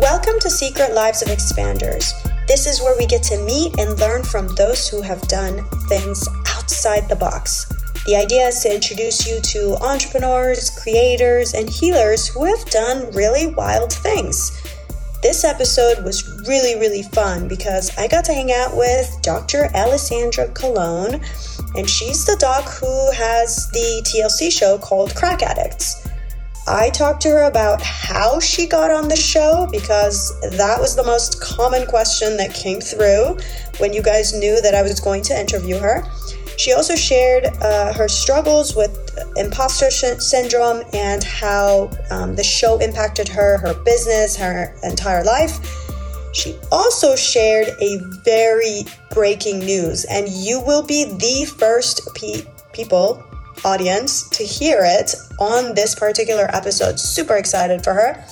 Welcome to Secret Lives of Expanders. This is where we get to meet and learn from those who have done things outside the box. The idea is to introduce you to entrepreneurs, creators, and healers who have done really wild things. This episode was really, really fun because I got to hang out with Dr. Alessandra Colón, and she's the doc who has the TLC show called Crack Addicts. I talked to her about how she got on the show because that was the most common question that came through when you guys knew that I was going to interview her. She also shared uh, her struggles with imposter sh- syndrome and how um, the show impacted her, her business, her entire life. She also shared a very breaking news, and you will be the first pe- people audience to hear it on this particular episode. Super excited for her.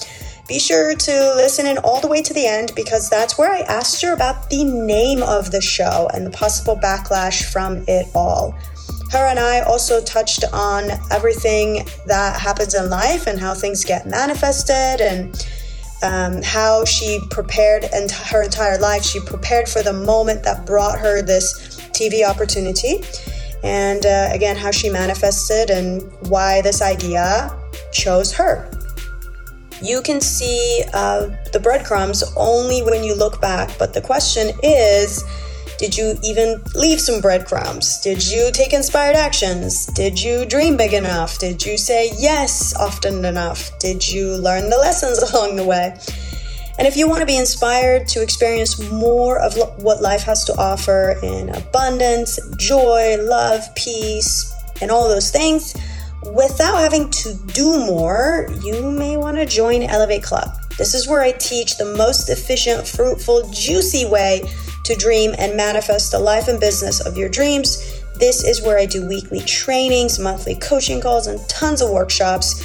Be sure to listen in all the way to the end because that's where I asked her about the name of the show and the possible backlash from it all. Her and I also touched on everything that happens in life and how things get manifested and um, how she prepared and her entire life. She prepared for the moment that brought her this TV opportunity and uh, again, how she manifested and why this idea chose her. You can see uh, the breadcrumbs only when you look back, but the question is did you even leave some breadcrumbs? Did you take inspired actions? Did you dream big enough? Did you say yes often enough? Did you learn the lessons along the way? And if you want to be inspired to experience more of what life has to offer in abundance, joy, love, peace, and all those things, without having to do more, you may want to join Elivate Club. This is where I teach the most efficient, fruitful, juicy way to dream and manifest the life and business of your dreams. This is where I do weekly trainings, monthly coaching calls, and tons of workshops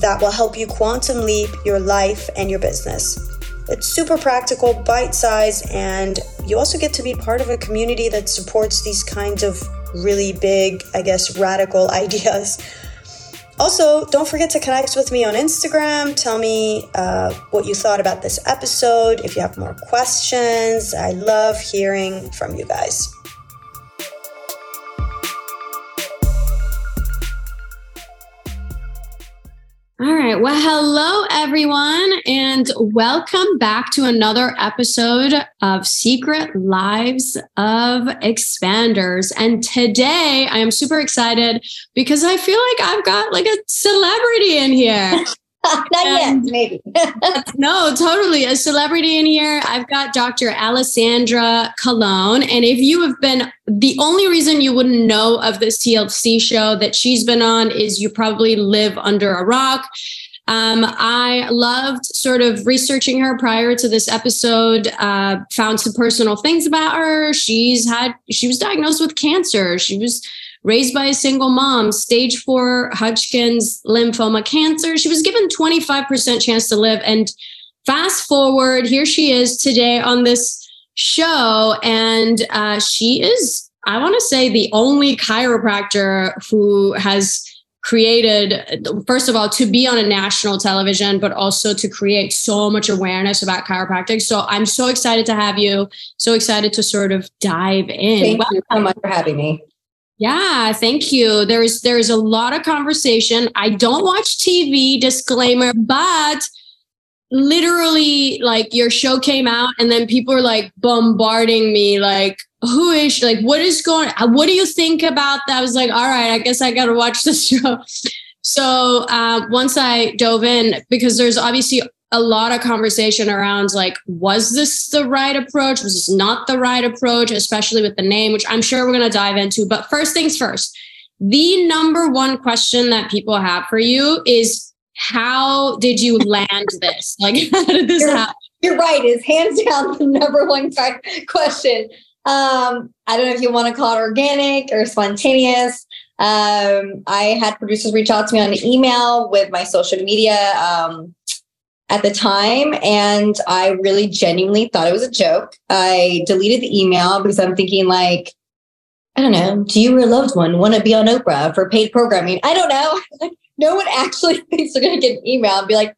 that will help you quantum leap your life and your business. It's super practical, bite size, and you also get to be part of a community that supports these kinds of really big, I guess, radical ideas. Also, don't forget to connect with me on Instagram. Tell me uh, what you thought about this episode. If you have more questions, I love hearing from you guys. All right. Well, hello, everyone, and welcome back to another episode of Secret Lives of Expanders. And today I am super excited because I feel like I've got like a celebrity in here. Not and yet, maybe. no, totally. A celebrity in here. I've got Dr. Alessandra Colón. And if you have been, the only reason you wouldn't know of this TLC show that she's been on is you probably live under a rock. Um, I loved sort of researching her prior to this episode. Uh, found some personal things about her. She's had she was diagnosed with cancer. She was raised by a single mom, stage four Hodgkin's lymphoma cancer. She was given 25% chance to live. And fast forward, here she is today on this show. And uh, she is, I want to say, the only chiropractor who has created first of all to be on a national television but also to create so much awareness about chiropractic so i'm so excited to have you so excited to sort of dive in thank you so much for having me yeah, thank you. There's there's a lot of conversation. I don't watch TV, disclaimer, but literally like your show came out and then people are like bombarding me like who is she? like what is going what do you think about that i was like all right i guess i gotta watch this show so uh, once i dove in because there's obviously a lot of conversation around like, was this the right approach? Was this not the right approach, especially with the name, which I'm sure we're going to dive into. But first things first, the number one question that people have for you is how did you land this? Like, how did this you're, happen? You're right. Is hands down the number one question. Um, I don't know if you want to call it organic or spontaneous. Um, I had producers reach out to me on email with my social media. Um, at the time and I really genuinely thought it was a joke. I deleted the email because I'm thinking like, I don't know, do you or a loved one want to be on Oprah for paid programming? I don't know. no one actually thinks they're going to get an email and be like,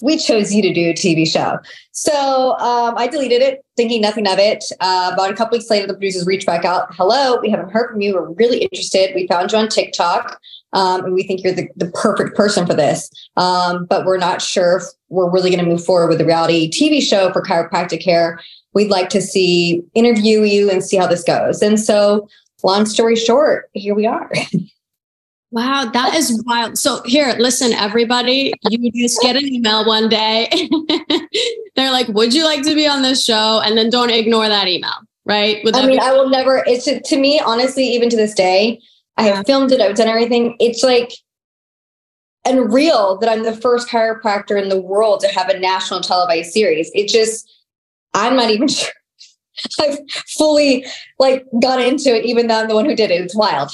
we chose you to do a TV show. So um, I deleted it, thinking nothing of it. Uh, about a couple weeks later, the producers reached back out. Hello, we haven't heard from you. We're really interested. We found you on TikTok, um, and we think you're the, the perfect person for this. Um, but we're not sure we're really going to move forward with a reality TV show for chiropractic care. We'd like to see interview you and see how this goes. And so, long story short, here we are. Wow, that is wild. So here, listen, everybody, you just get an email one day. They're like, "Would you like to be on this show?" And then don't ignore that email, right? With I mean, I will never. It's to me, honestly, even to this day, I have filmed it. I've done everything. It's like unreal that I'm the first chiropractor in the world to have a national televised series. It just, I'm not even sure. I've fully like got into it, even though I'm the one who did it. It's wild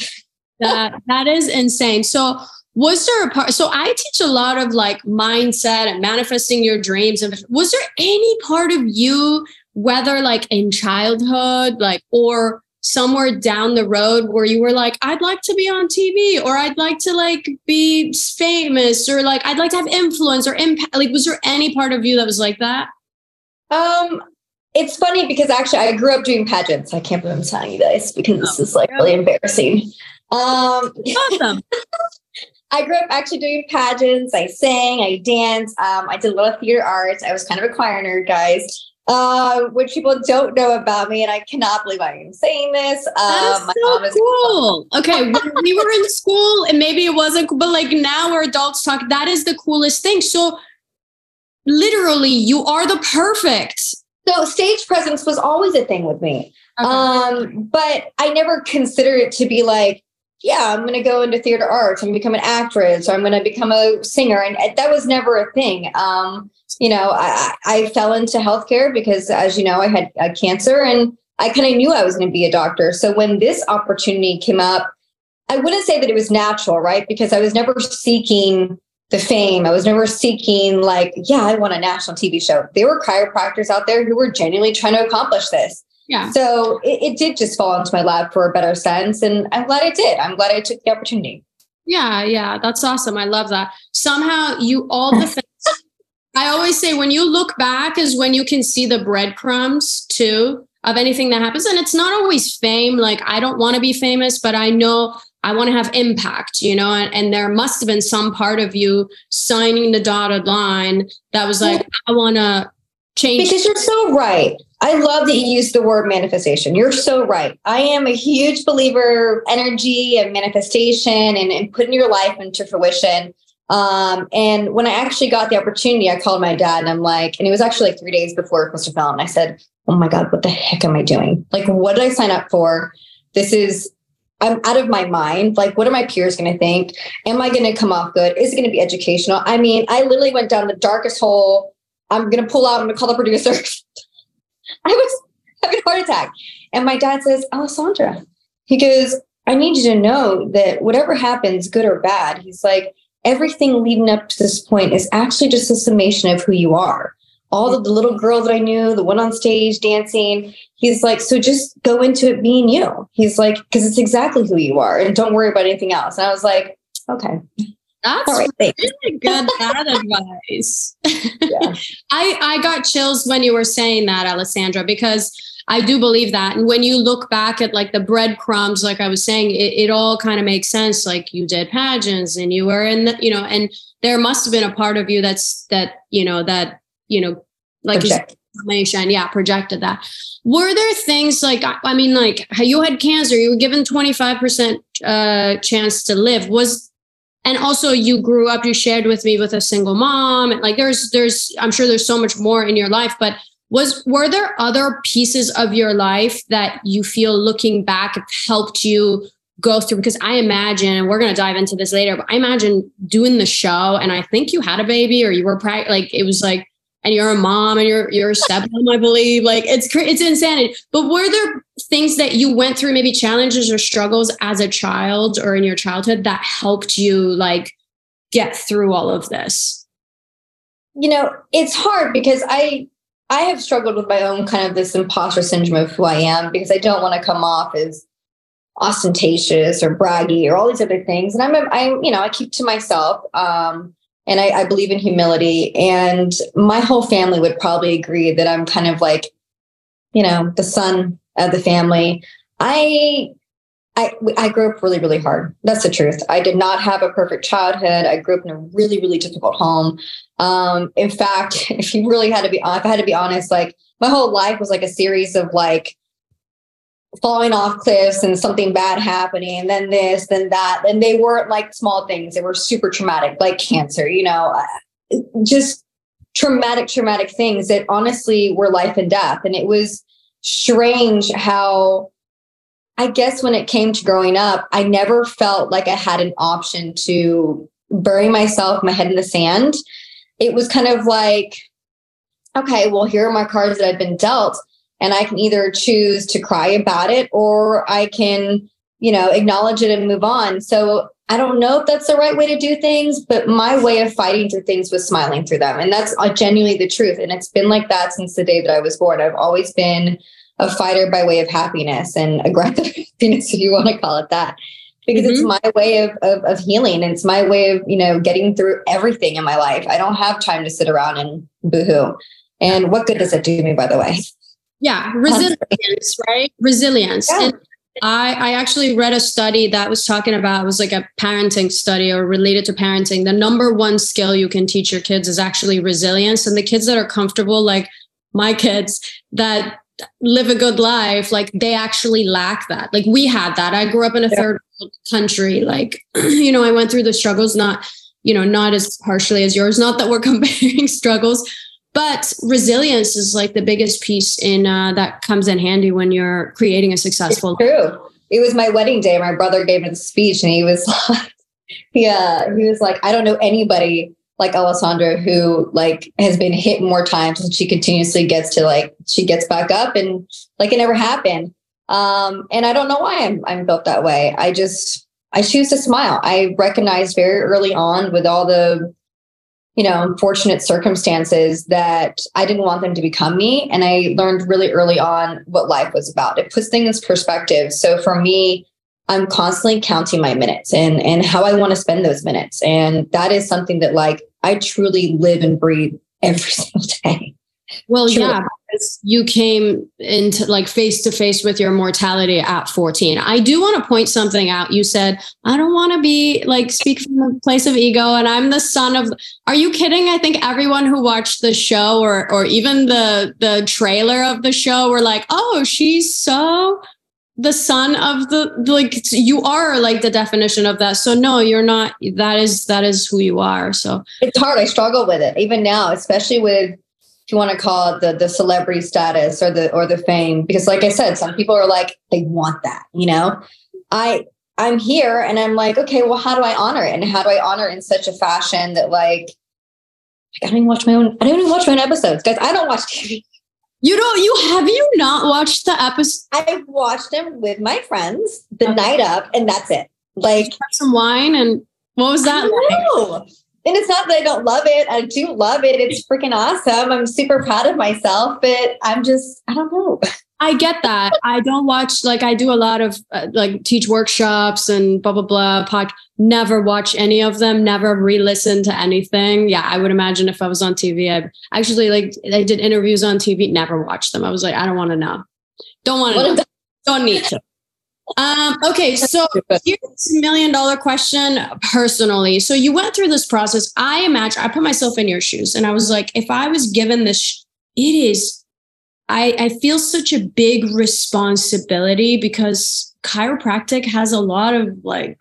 that that is insane. So was there a part so i teach a lot of like mindset and manifesting your dreams and was there any part of you whether like in childhood like or somewhere down the road where you were like i'd like to be on tv or i'd like to like be famous or like i'd like to have influence or impact like was there any part of you that was like that um it's funny because actually i grew up doing pageants i can't believe i'm telling you this because this oh, is like really embarrassing um, awesome. I grew up actually doing pageants. I sang, I danced. Um, I did a lot of theater arts. I was kind of a choir nerd, guys. Uh, which people don't know about me, and I cannot believe I am saying this. Um, that is so cool. Is- okay, when we were in school, and maybe it wasn't, but like now we're adults talk. That is the coolest thing. So, literally, you are the perfect. So, stage presence was always a thing with me. Okay. Um, but I never considered it to be like yeah, I'm going to go into theater arts and become an actress or I'm going to become a singer. And that was never a thing. Um, you know, I, I fell into healthcare because, as you know, I had uh, cancer and I kind of knew I was going to be a doctor. So when this opportunity came up, I wouldn't say that it was natural, right? Because I was never seeking the fame. I was never seeking, like, yeah, I want a national TV show. There were chiropractors out there who were genuinely trying to accomplish this. Yeah. So it, it did just fall into my lap for a better sense. And I'm glad I did. I'm glad I took the opportunity. Yeah, yeah, that's awesome. I love that. Somehow you all the things I always say when you look back is when you can see the breadcrumbs too of anything that happens. And it's not always fame. Like I don't want to be famous, but I know I want to have impact, you know, and, and, there must have been some part of you signing the dotted line that was like, I want to change. Because you're so right. I love that you use the word manifestation. You're so right. I am a huge believer energy and manifestation and, and putting your life into fruition. Um, and when I actually got the opportunity, I called my dad and I'm like, and it was actually like three days before Mr. Fallon. And I said, Oh my God, what the heck am I doing? Like, what did I sign up for? This is, I'm out of my mind. Like, what are my peers going to think? Am I going to come off good? Is it going to be educational? I mean, I literally went down the darkest hole. I'm going to pull out, I'm going to call the producer. I was having a heart attack. And my dad says, Alessandra, he goes, I need you to know that whatever happens, good or bad, he's like, everything leading up to this point is actually just a summation of who you are. All of the little girl that I knew, the one on stage dancing, he's like, so just go into it being you. He's like, because it's exactly who you are and don't worry about anything else. And I was like, okay. That's right, really good bad advice. Yeah. I, I got chills when you were saying that, Alessandra, because I do believe that. And when you look back at like the breadcrumbs, like I was saying, it, it all kind of makes sense. Like you did pageants and you were in the, you know, and there must have been a part of you that's that, you know, that, you know, like information, yeah, projected that. Were there things like I mean, like you had cancer, you were given 25% uh chance to live. Was and also you grew up you shared with me with a single mom and like there's there's i'm sure there's so much more in your life but was were there other pieces of your life that you feel looking back helped you go through? Because i imagine and we're going to dive into this later but i imagine doing the show and i think you had a baby or you were like it was like and you're a mom and you're you're a stepmom, I believe. Like it's it's insanity. But were there things that you went through, maybe challenges or struggles as a child or in your childhood that helped you like get through all of this? You know, it's hard because I I have struggled with my own kind of this imposter syndrome of who I am because I don't want to come off as ostentatious or braggy or all these other things. And I'm, I'm, you know, I keep to myself. Um, and I, I believe in humility. And my whole family would probably agree that I'm kind of like, you know, the sun of the family. I I, I grew up really, really hard. That's the truth. I did not have a perfect childhood. I grew up in a really, really difficult home. Um, in fact, if you really had to be, if I had to be honest, like my whole life was like a series of like falling off cliffs and something bad happening, then this, then that, and they weren't like small things. They were super traumatic, like cancer. You know, uh, just traumatic, traumatic things that honestly were life and death. And it was strange how I guess when it came to growing up, I never felt like I had an option to bury myself, my head in the sand. It was kind of like, okay, well, here are my cards that I've been dealt. And I can either choose to cry about it or I can, you know, acknowledge it and move on. So I don't know if that's the right way to do things, but my way of fighting through things was smiling through them. And that's uh, genuinely the truth. And it's been like that since the day that I was born. I've always been a fighter by way of happiness and aggressive happiness, if you want to call it that. Because mm-hmm. it's my way of, of, of healing. It's my way of, you know, getting through everything in my life. I don't have time to sit around and boohoo. And what good does it do me, by the way? Yeah, resilience, right? Resilience. Yeah. And I, I actually read a study that was talking about it was like a parenting study or related to parenting. The number one skill you can teach your kids is actually resilience. And the kids that are comfortable, like my kids, that live a good life like they actually lack that like we had that i grew up in a yeah. third world country like you know i went through the struggles not you know not as harshly as yours not that we're comparing struggles but resilience is like the biggest piece in uh, that comes in handy when you're creating a successful it's true it was my wedding day my brother gave a speech and he was like yeah he was like i don't know anybody like Alessandra who like has been hit more times and she continuously gets to like she gets back up and like it never happened. Um, and I don't know why I'm I'm built that way. I just I choose to smile. I recognized very early on with all the you know unfortunate circumstances that I didn't want them to become me. And I learned really early on what life was about. It puts things in perspective. So for me, I'm constantly counting my minutes and and how I want to spend those minutes. And that is something that like I truly live and breathe every single day. Well, yeah, because you came into like face to face with your mortality at 14. I do want to point something out. You said, I don't want to be like speak from a place of ego and I'm the sun of Are you kidding? I think everyone who watched the show or or even the the trailer of the show were like, "Oh, she's so the sun of the like you are like the definition of that so no you're not that is that is who you are so it's hard i struggle with it even now especially with if you want to call it the the celebrity status or the or the fame because like i said some people are like they want that you know i i'm here and i'm like okay well how do i honor it and how do i honor it in such a fashion that like I don't even watch my own. I don't even watch my own episodes, guys. I don't watch TV. You don't you have you not watched the episode? I've watched them with my friends the okay. night up, and that's it. Like some wine and what was that like? And it's not that I don't love it. I do love it. It's freaking awesome. I'm super proud of myself, but I'm just, I don't know. I get that. I don't watch like I do a lot of uh, like teach workshops and blah blah blah. Pod. Never watch any of them. Never re-listen to anything. Yeah, I would imagine if I was on TV, I actually like I did interviews on TV. Never watched them. I was like, I don't want to know. Don't want to know. Don't need to. Um, okay, so here's a million dollar question personally. So you went through this process. I imagine I put myself in your shoes and I was like, if I was given this, it is I, I feel such a big responsibility because chiropractic has a lot of like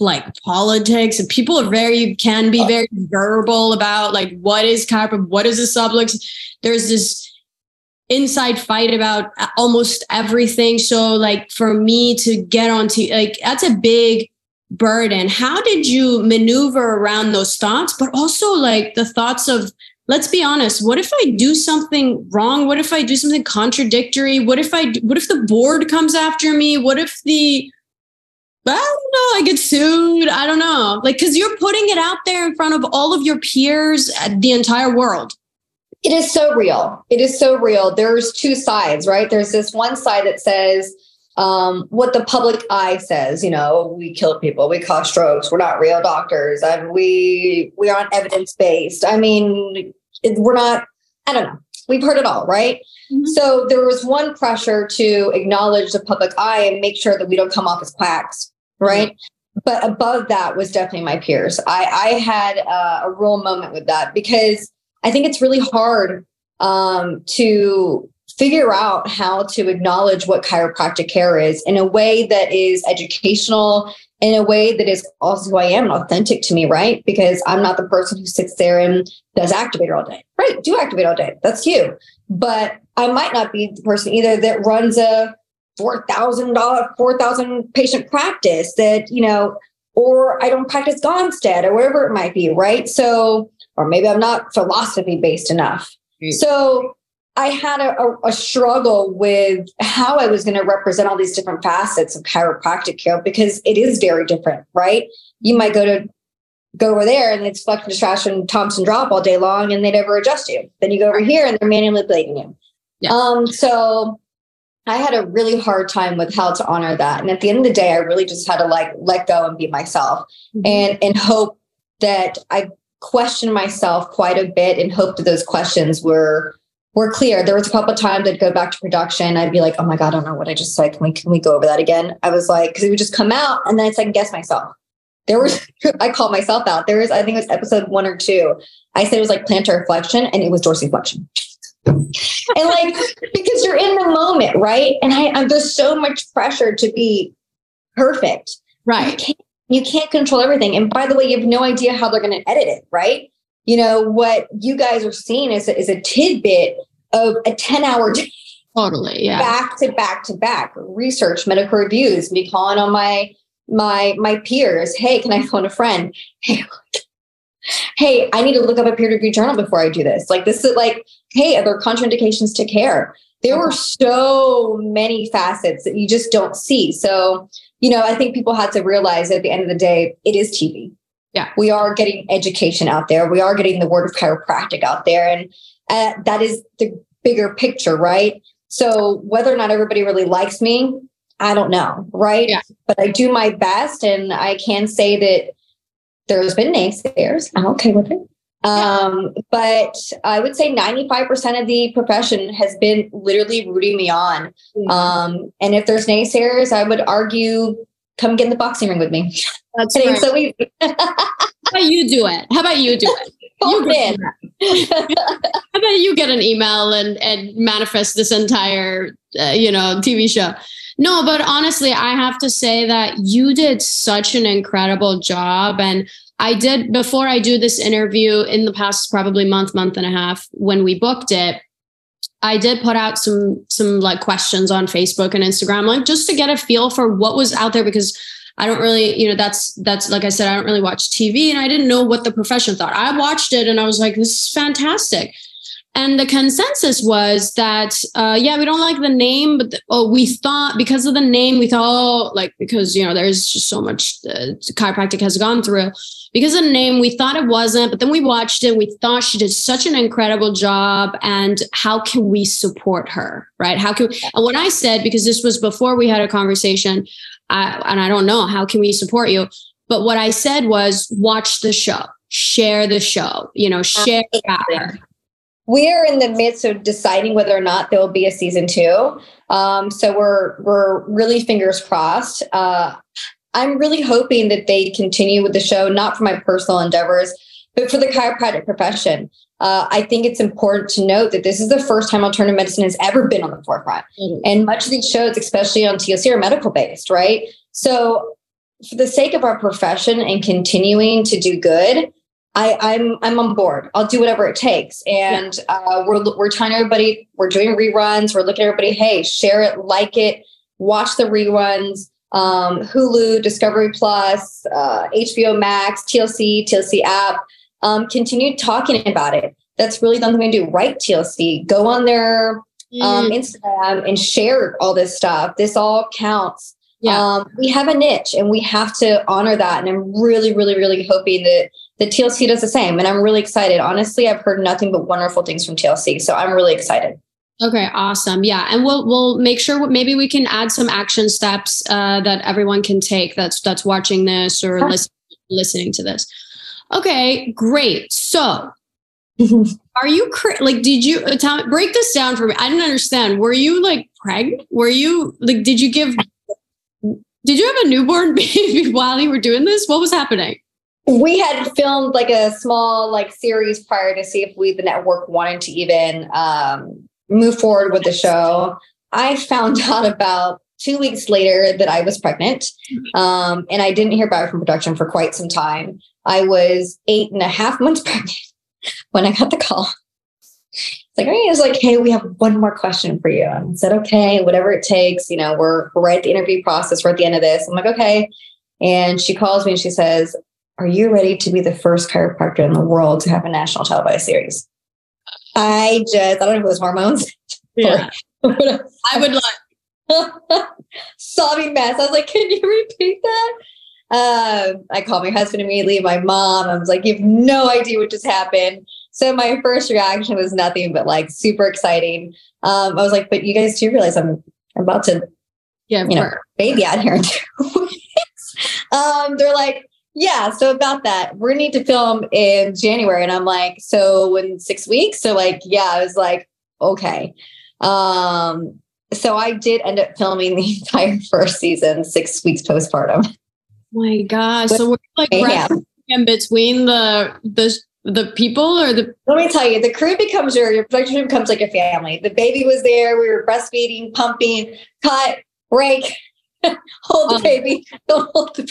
like politics and people are very can be very verbal about like what is chiropractic what is a sublux there's this inside fight about almost everything so like for me to get onto like that's a big burden how did you maneuver around those thoughts but also like the thoughts of let's be honest what if i do something wrong what if i do something contradictory what if i what if the board comes after me what if the I don't know. I get sued. I don't know. Like, because you're putting it out there in front of all of your peers, uh, the entire world. It is so real. It is so real. There's two sides, right? There's this one side that says, um, what the public eye says. You know, we kill people, we cause strokes, we're not real doctors, and we we aren't evidence based. I mean, we're not. I don't know. We've heard it all, right? mm-hmm. So there was one pressure to acknowledge the public eye and make sure that we don't come off as quacks, right? Mm-hmm. But above that was definitely my peers. I, I had uh, a real moment with that because I think it's really hard um, to figure out how to acknowledge what chiropractic care is in a way that is educational, in a way that is also who I am and authentic to me, right? Because I'm not the person who sits there and does activator all day. Right, do activate all day. That's you. But I might not be the person either that runs a four thousand dollar, four thousand patient practice that, you know, or I don't practice Gonstead or whatever it might be, right? So, or maybe I'm not philosophy based enough. Mm. So I had a, a, a, struggle with how I was going to represent all these different facets of chiropractic care because it is very different, right? You might go to go over there and it's flexion distraction Thompson drop all day long and they never adjust you. Then you go over here and they're manually blading you. Yeah. Um, so I had a really hard time with how to honor that. And at the end of the day, I really just had to like let go and be myself mm-hmm. and and hope that I questioned myself quite a bit and hope that those questions were were clear. There was a couple of times I'd go back to production. I'd be like, oh my God, I don't know what I just said. Can we, can we go over that again? I was like, because it would just come out and then I second guess myself. There was, I called myself out. There was, I think it was episode one or two. I said it was like plantar flexion and it was dorsiflexion. and like, because you're in the moment, right? And I, I'm, there's so much pressure to be perfect. Right. You can't, you can't control everything. And by the way, you have no idea how they're going to edit it, right? you know what you guys are seeing is a, is a tidbit of a 10 hour day totally yeah. Back to back to back. Research medical reviews me calling on my my my peers. Hey can i phone a friend? Hey hey i need to look up a peer-reviewed journal before i do this. Like this is like hey are there contraindications to care? There were uh-huh. so many facets that you just don't see. So you know i think people had to realize at the end of the day it is tv yeah. We are getting education out there. We are getting the word of chiropractic out there. And uh, that is the bigger picture, right? So whether or not everybody really likes me, I don't know, right? Yeah. But I do my best. And I can say that there's been naysayers. I'm okay with it. Um, but I would say 95% of the profession has been literally rooting me on. Mm-hmm. Um, and if there's naysayers, I would argue come get in the boxing ring with me. That's right. so easy. How about you do it? How about you do it? You did. How about you get an email and and manifest this entire uh, you know TV show? No, but honestly, I have to say that you did such an incredible job and I did before I do this interview in the past probably month month and a half when we booked it I did put out some some like questions on Facebook and Instagram, like just to get a feel for what was out there because I don't really, you know, that's that's like I said, I don't really watch TV and I didn't know what the profession thought. I watched it and I was like, this is fantastic. And the consensus was that, uh, yeah, we don't like the name, but the, oh, we thought because of the name, we thought, oh, like because you know, there's just so much uh, chiropractic has gone through because of the name, we thought it wasn't, but then we watched it. We thought she did such an incredible job. And how can we support her? Right. How can, and when I said, because this was before we had a conversation, I, and I don't know, how can we support you? But what I said was watch the show, share the show, you know, share her. We are in the midst of deciding whether or not there will be a season two. Um, so we're we're really fingers crossed. Uh, I'm really hoping that they continue with the show, not for my personal endeavors, but for the chiropractic profession. Uh, I think it's important to note that this is the first time alternative medicine has ever been on the forefront. Mm-hmm. And much of these shows, especially on TLC, are medical based, right? So, for the sake of our profession and continuing to do good, I, am I'm, I'm on board. I'll do whatever it takes. And yeah. uh, we're we're telling everybody we're doing reruns. We're looking at everybody. Hey, share it, like it, watch the reruns um, Hulu, Discovery Plus, uh, HBO Max, TLC, TLC app. Um, continue talking about it. That's really something we do. Write TLC. Go on their um, mm. Instagram and share all this stuff. This all counts. Yeah. Um, we have a niche and we have to honor that. And I'm really, really, really hoping that the TLC does the same. And I'm really excited. Honestly, I've heard nothing but wonderful things from TLC. So I'm really excited. Okay, awesome. Yeah, and we'll we'll make sure maybe we can add some action steps uh, that everyone can take that's that's watching this or Sure. listen, listening to this. Okay, great. So, are you like? Did you uh, tell break this down for me? I didn't understand. Were you like pregnant? Were you like? Did you give? Did you have a newborn baby while you were doing this? What was happening? We had filmed like a small like series prior to see if we the network wanted to even um, move forward with the show. I found out about two weeks later that i was pregnant um, and i didn't hear back from production for quite some time. I was eight and a half months pregnant when i got the call. It's like it was like hey we have one more question for you. And i said okay whatever it takes you know we're, we're right at the interview process we're at the end of this. I'm like okay. And she calls me and she says are you ready to be the first chiropractor in the world to have a national televised series? I just, I don't know if it was hormones. Yeah, I would like. Sobbing mess. I was like, can you repeat that? Um, I called my husband immediately, my mom. I was like, you have no idea what just happened. So my first reaction was nothing but like super exciting. Um, I was like, but you guys do realize I'm, I'm about to Yeah, you know, baby out here in two weeks. Um, they're like, yeah, so about that, we need to film in January. And I'm like, so in six weeks? So like, yeah, I was like, okay. Um, so I did end up filming the entire first season, six weeks postpartum. my gosh. So we're like in between the the the people or the Let me tell you, the crew becomes your, your production crew becomes like a family. The baby was there. We were breastfeeding, pumping, cut, break, hold the Um, baby, don't hold the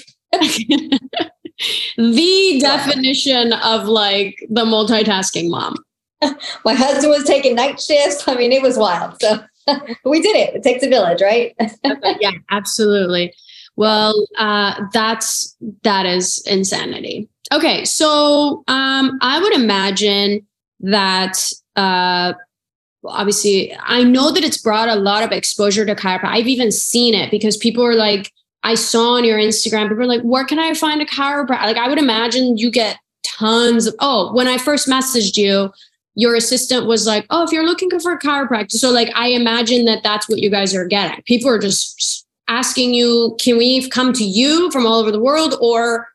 the definition of like the multitasking mom. my husband was taking night shifts. I mean, it was wild. So we did it. It takes a village, right? yeah, absolutely. Well, uh, that's that is insanity. Okay, so um, I would imagine that uh, obviously I know that it's brought a lot of exposure to chiropractic. I've even seen it because people are like, I saw on your Instagram, people are like, where can I find a chiropractor? Like, I would imagine you get tons of. Oh, when I first messaged you, your assistant was like, "Oh, if you're looking for a chiropractor," so like I imagine that that's what you guys are getting. People are just asking you, "Can we come to you from all over the world?" or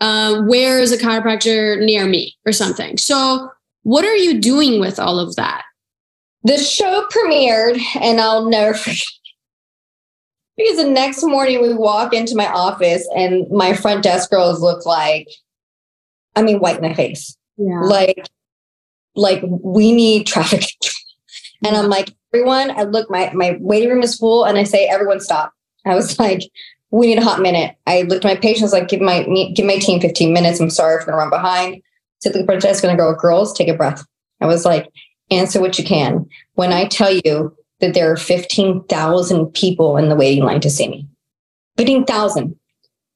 uh, "Where is a chiropractor near me?" or something. So, what are you doing with all of that? The show premiered, and I'll never forget. Because the next morning we walk into my office, and my front desk girls look like, I mean, white in the face. Yeah. like like we need traffic control. and i'm like everyone i look my my waiting room is full and i say everyone stop i was like we need a hot minute i looked at my patients like give my give my team 15 minutes i'm sorry if i'm gonna run behind said to the front desk gonna go girls take a breath i was like answer what you can when i tell you that there are 15000 people in the waiting line to see me 15000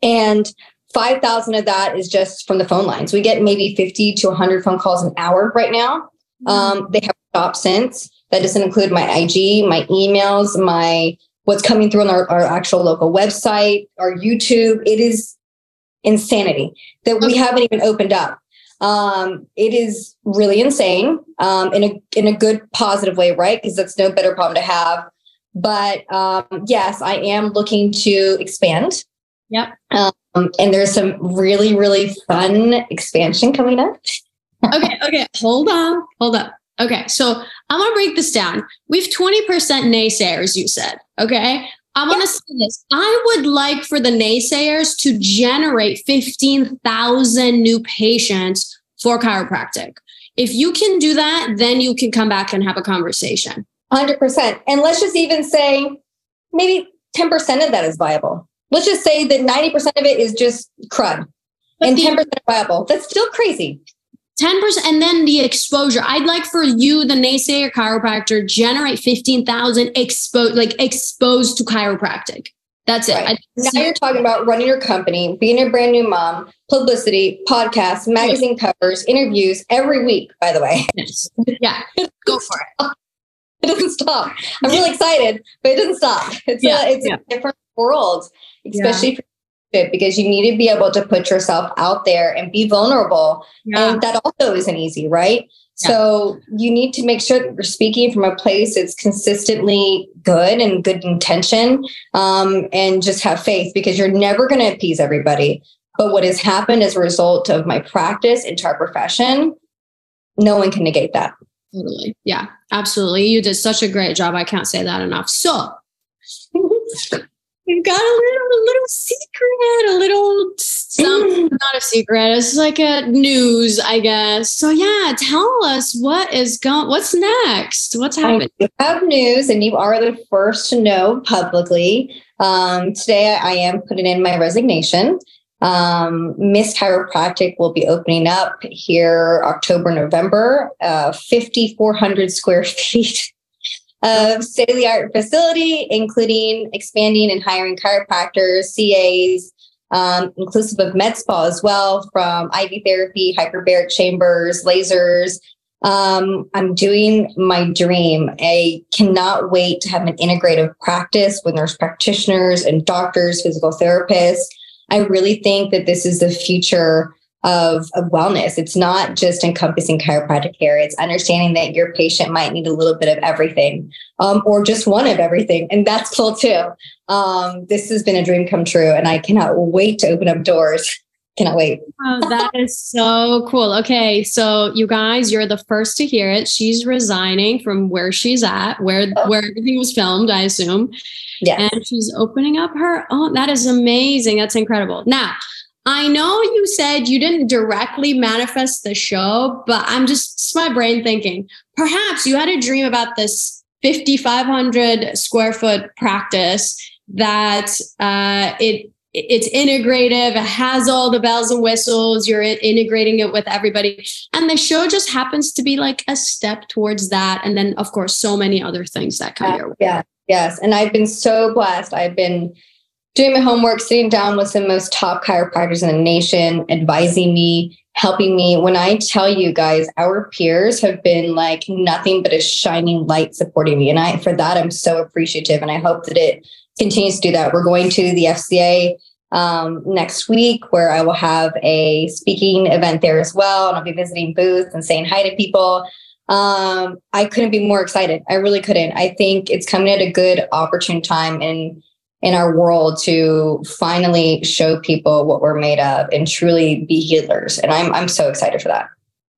and 5,000 of that is just from the phone lines. We get maybe 50 to 100 phone calls an hour right now. Um, they have stopped since. That doesn't include my IG, my emails, my what's coming through on our, our actual local website, our YouTube. It is insanity that we haven't even opened up. Um, it is really insane um, in a in a good positive way, right? Because that's no better problem to have. But um, yes, I am looking to expand. Yep. Um, and there's some really, really fun expansion coming up. okay, okay, hold on, hold up. Okay, so I'm gonna break this down. We've 20% naysayers, you said. Okay. I want to say this. I would like for the naysayers to generate 15,000 new patients for chiropractic. If you can do that, then you can come back and have a conversation. 100%. And let's just even say maybe 10% of that is viable. Let's just say that 90% of it is just crud But and the- 10% viable. That's still crazy. 10% and then the exposure. I'd like for you, the naysayer chiropractor, generate 15,000 exposed, like exposed to chiropractic. That's it. Right. I- Now you're talking about running your company, being a brand new mom, publicity, podcasts, magazine covers, interviews every week, by the way. Yes. Yeah, go for it. It doesn't stop. I'm really excited, but it doesn't stop. It's Yeah, a it's yeah. a different world, especially for it because you need to be able to put yourself out there and be vulnerable. Yeah. And that also isn't easy, right? So you need to make sure that you're speaking from a place that's consistently good and good intention um, and just have faith because you're never going to appease everybody. But what has happened as a result of my practice into our profession, no one can negate that. Totally. Yeah, absolutely. You did such a great job. I can't say that enough. So you've got a little, a little secret, a little something, not a secret. It's like a news, I guess. So yeah, tell us what is going, what's next? What's happening? I have news, and you are the first to know publicly. Um, today, I am putting in my resignation. Um, Miss Chiropractic will be opening up here October, November, uh, 5,400 square feet of state of the art facility, including expanding and hiring chiropractors, CAs, um, inclusive of med spa as well, from IV therapy, hyperbaric chambers, lasers. Um, I'm doing my dream. I cannot wait to have an integrative practice with nurse practitioners and doctors, physical therapists. I really think that this is the future of, of wellness. It's not just encompassing chiropractic care, it's understanding that your patient might need a little bit of everything um, or just one of everything. And that's cool too. Um, this has been a dream come true, and I cannot wait to open up doors. Cannot wait. Oh, that is so cool. Okay, so you guys, you're the first to hear it. She's resigning from where she's at, where Oh. where everything was filmed, I assume. Yes. and she's opening up her oh that is amazing that's incredible now i know you said you didn't directly manifest the show but i'm just it's my brain thinking perhaps you had a dream about this 5500 square foot practice that uh, it it's integrative it has all the bells and whistles you're integrating it with everybody and the show just happens to be like a step towards that and then of course so many other things that come your way Yeah, yes. And I've been so blessed. I've been doing my homework, sitting down with some of the most top chiropractors in the nation, advising me, helping me. When I tell you guys, our peers have been like nothing but a shining light supporting me. And I for that I'm so appreciative. And I hope that it continues to do that. We're going to the FCA um, next week where I will have a speaking event there as well. And I'll be visiting booths and saying hi to people um, I couldn't be more excited. I really couldn't. I think it's coming at a good opportune time in in our world to finally show people what we're made of and truly be healers. And I'm I'm so excited for that.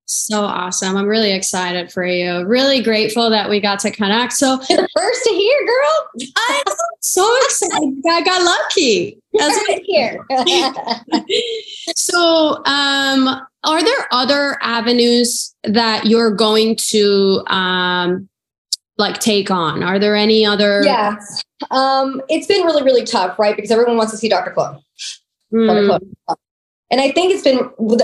So awesome. I'm really excited for you. Really grateful that we got to connect. So You're the first to hear, girl. I'm so excited. I got lucky. That's First here. so um are there other avenues that you're going to um like take on? Are there any other Yeah, Um, it's been really, really tough, right? Because everyone wants to see Dr. Colón. Mm, And I think it's been,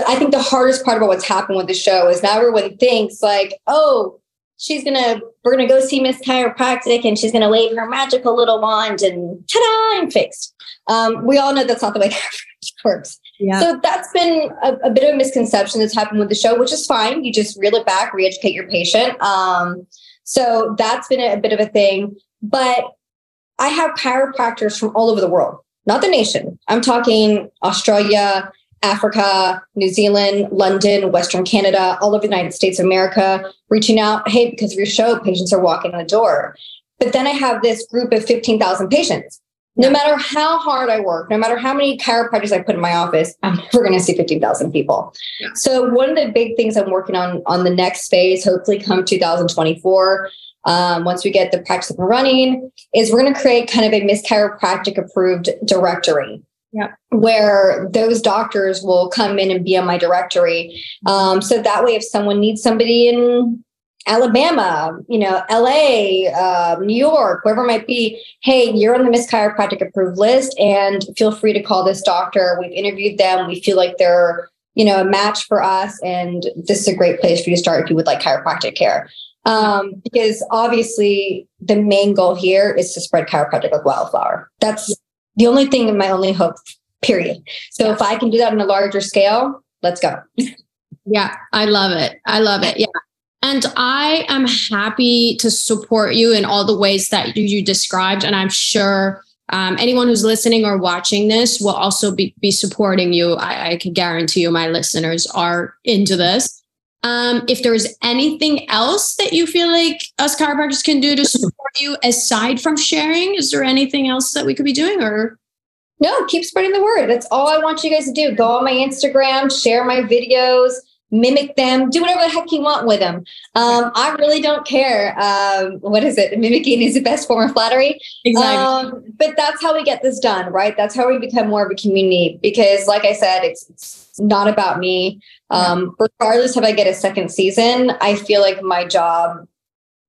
I think the hardest part about what's happened with the show is now everyone thinks like, oh, she's going to, we're to go see Miss Chiropractic and she's going to wave her magical little wand and ta-da, I'm fixed. Um, we all know that's not the way chiropractic works. yeah. So that's been a, a bit of a misconception that's happened with the show, which is fine. You just reel it back, re-educate your patient. Um, so that's been a, bit of a thing. But I have chiropractors from all over the world, not the nation. I'm talking Australia, Africa, New Zealand, London, Western Canada, all over the United States of America, reaching out, hey, because of your show, patients are walking in the door. But then I have this group of 15,000 patients. No matter how hard I work, no matter how many chiropractors I put in my office, I'm never going to see 15,000 people. Yeah. So one of the big things I'm working on on the next phase, hopefully come 2024, um, once we get the practice up and running, is we're going to create kind of a Miss Chiropractic approved directory. Yeah. Where those doctors will come in and be on my directory. Um, so that way, if someone needs somebody in Alabama, you know, LA, uh, New York, wherever it might be, hey, you're on the Miss Chiropractic approved list and feel free to call this doctor. We've interviewed them. We feel like they're, you know, a match for us. And this is a great place for you to start if you would like chiropractic care. Um, because obviously the main goal here is to spread chiropractic like wildflower. That's the only thing and my only hope, period. So if I can do that on a larger scale, let's go. Yeah, I love it. I love it. Yeah. And I am happy to support you in all the ways that you, described. And I'm sure um, anyone who's listening or watching this will also be, be supporting you. I, I can guarantee you my listeners are into this. Um, if there's anything else that you feel like us chiropractors can do to support you aside from sharing, is there anything else that we could be doing or? No, keep spreading the word. That's all I want you guys to do. Go on my Instagram, share my videos, mimic them, do whatever the heck you want with them. Um, I really don't care. Um, what is it? Mimicking is the best form of flattery. Exactly. Um, but that's how we get this done, right? That's how we become more of a community. Because, like I said, it's, it's not about me. Um, regardless if I get a second season, I feel like my job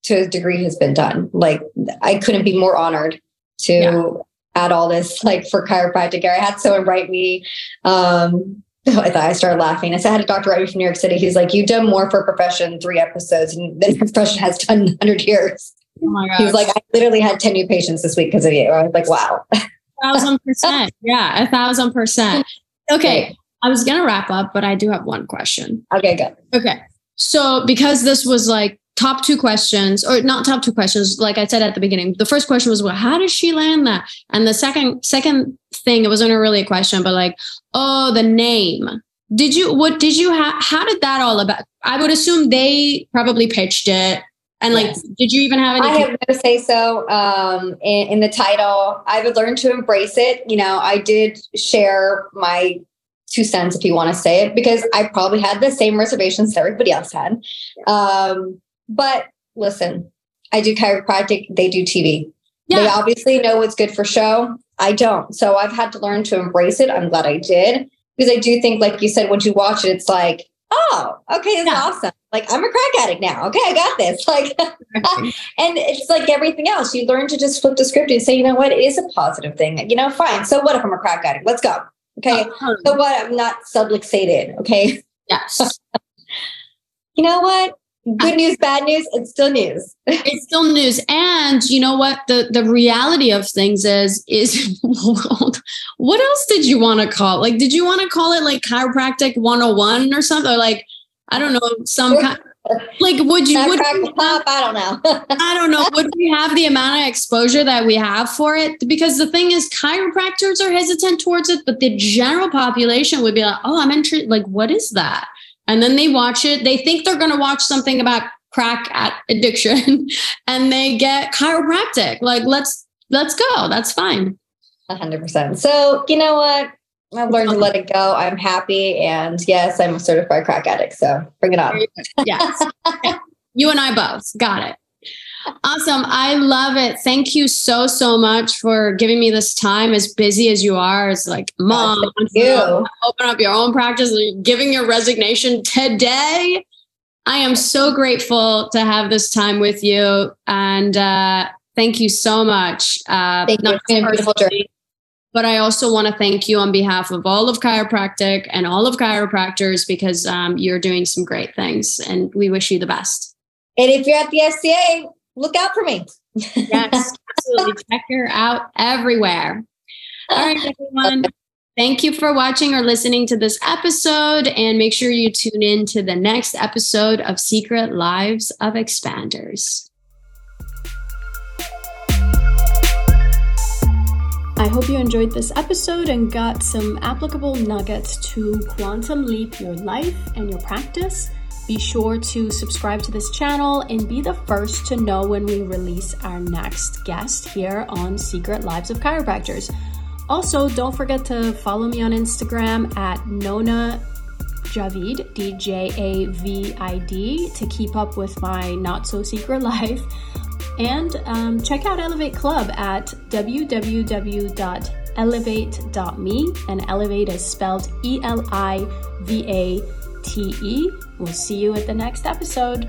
to a degree has been done. Like I couldn't be more honored to yeah. add all this like for chiropractic. care. I had someone write me um, I thought I started laughing. I said, I had a doctor write me from New York City. He's like, You've done more for a profession, three episodes, and the profession has done 100 years. Oh my God. He was like, I literally had 10 new patients this week because of you. I was like, Wow. A thousand percent. Yeah, a thousand percent. Okay. I was going to wrap up, but I do have one question. Okay, good. Okay. So, because this was like top two questions, or not top two questions, like I said at the beginning, the first question was, well, how did she land that? And the second, second thing, it wasn't really a question, but like, oh, the name. Did you, what did you have? How did that all about? I would assume they probably pitched it. And like, yes. did you even have any? I have no say so um, in, in the title. I would learn to embrace it. You know, I did share my two cents if you want to say it because I probably had the same reservations that everybody else had. Um, but listen, I do chiropractic, they do TV. Yeah. They obviously know what's good for show. I don't. So I've had to learn to embrace it. I'm glad I did because I do think, like you said, once you watch it, it's like, oh, okay, this yeah. is awesome. Like I'm a crack addict now. Okay, I got this. Like, and it's like everything else. You learn to just flip the script and say, you know what, it is a positive thing. You know, fine. So what if I'm a crack addict? Let's go. Okay. Uh-huh. So what? I'm not subluxated. Okay. Yes. you know what? Good news, bad news, it's still news. it's still news. And you know what? The the reality of things is is what else did you want to call? Like, did you want to call it like chiropractic 101 or something? Or like, I don't know, some kind like would you would pop? I don't know. I don't know. Would we have the amount of exposure that we have for it? Because the thing is, chiropractors are hesitant towards it, but the general population would be like, "Oh, I'm interested. Like, what is that?" And then they watch it. They think they're going to watch something about crack addiction and they get chiropractic. Like, let's, let's go. That's fine. A hundred percent. So you know what? I've learned to let it go. I'm happy. And yes, I'm a certified crack addict. So bring it on. yes. you and I both got it. Awesome. I love it. Thank you so, so much for giving me this time. As busy as you are, it's like, mom, you open up your own practice, giving your resignation today. I am so grateful to have this time with you. And uh, thank you so much. Uh, thank you. beautiful journey. But I also want to thank you on behalf of all of chiropractic and all of chiropractors because um, you're doing some great things and we wish you the best. And if you're at the SCA, look out for me. yes, absolutely. Check her out everywhere. All right, everyone. Thank you for watching or listening to this episode. And make sure you tune in to the next episode of Secret Lives of Expanders. I hope you enjoyed this episode and got some applicable nuggets to quantum leap your life and your practice. Be sure to subscribe to this channel and be the first to know when we release our next guest here on Secret Lives of Chiropractors. Also, don't forget to follow me on Instagram at Nona Djavid, D J A V I D, to keep up with my not so secret life. And um, check out Elivate Club at www.elivate.me. And Elevate is spelled E L I V A T E. We'll see you at the next episode.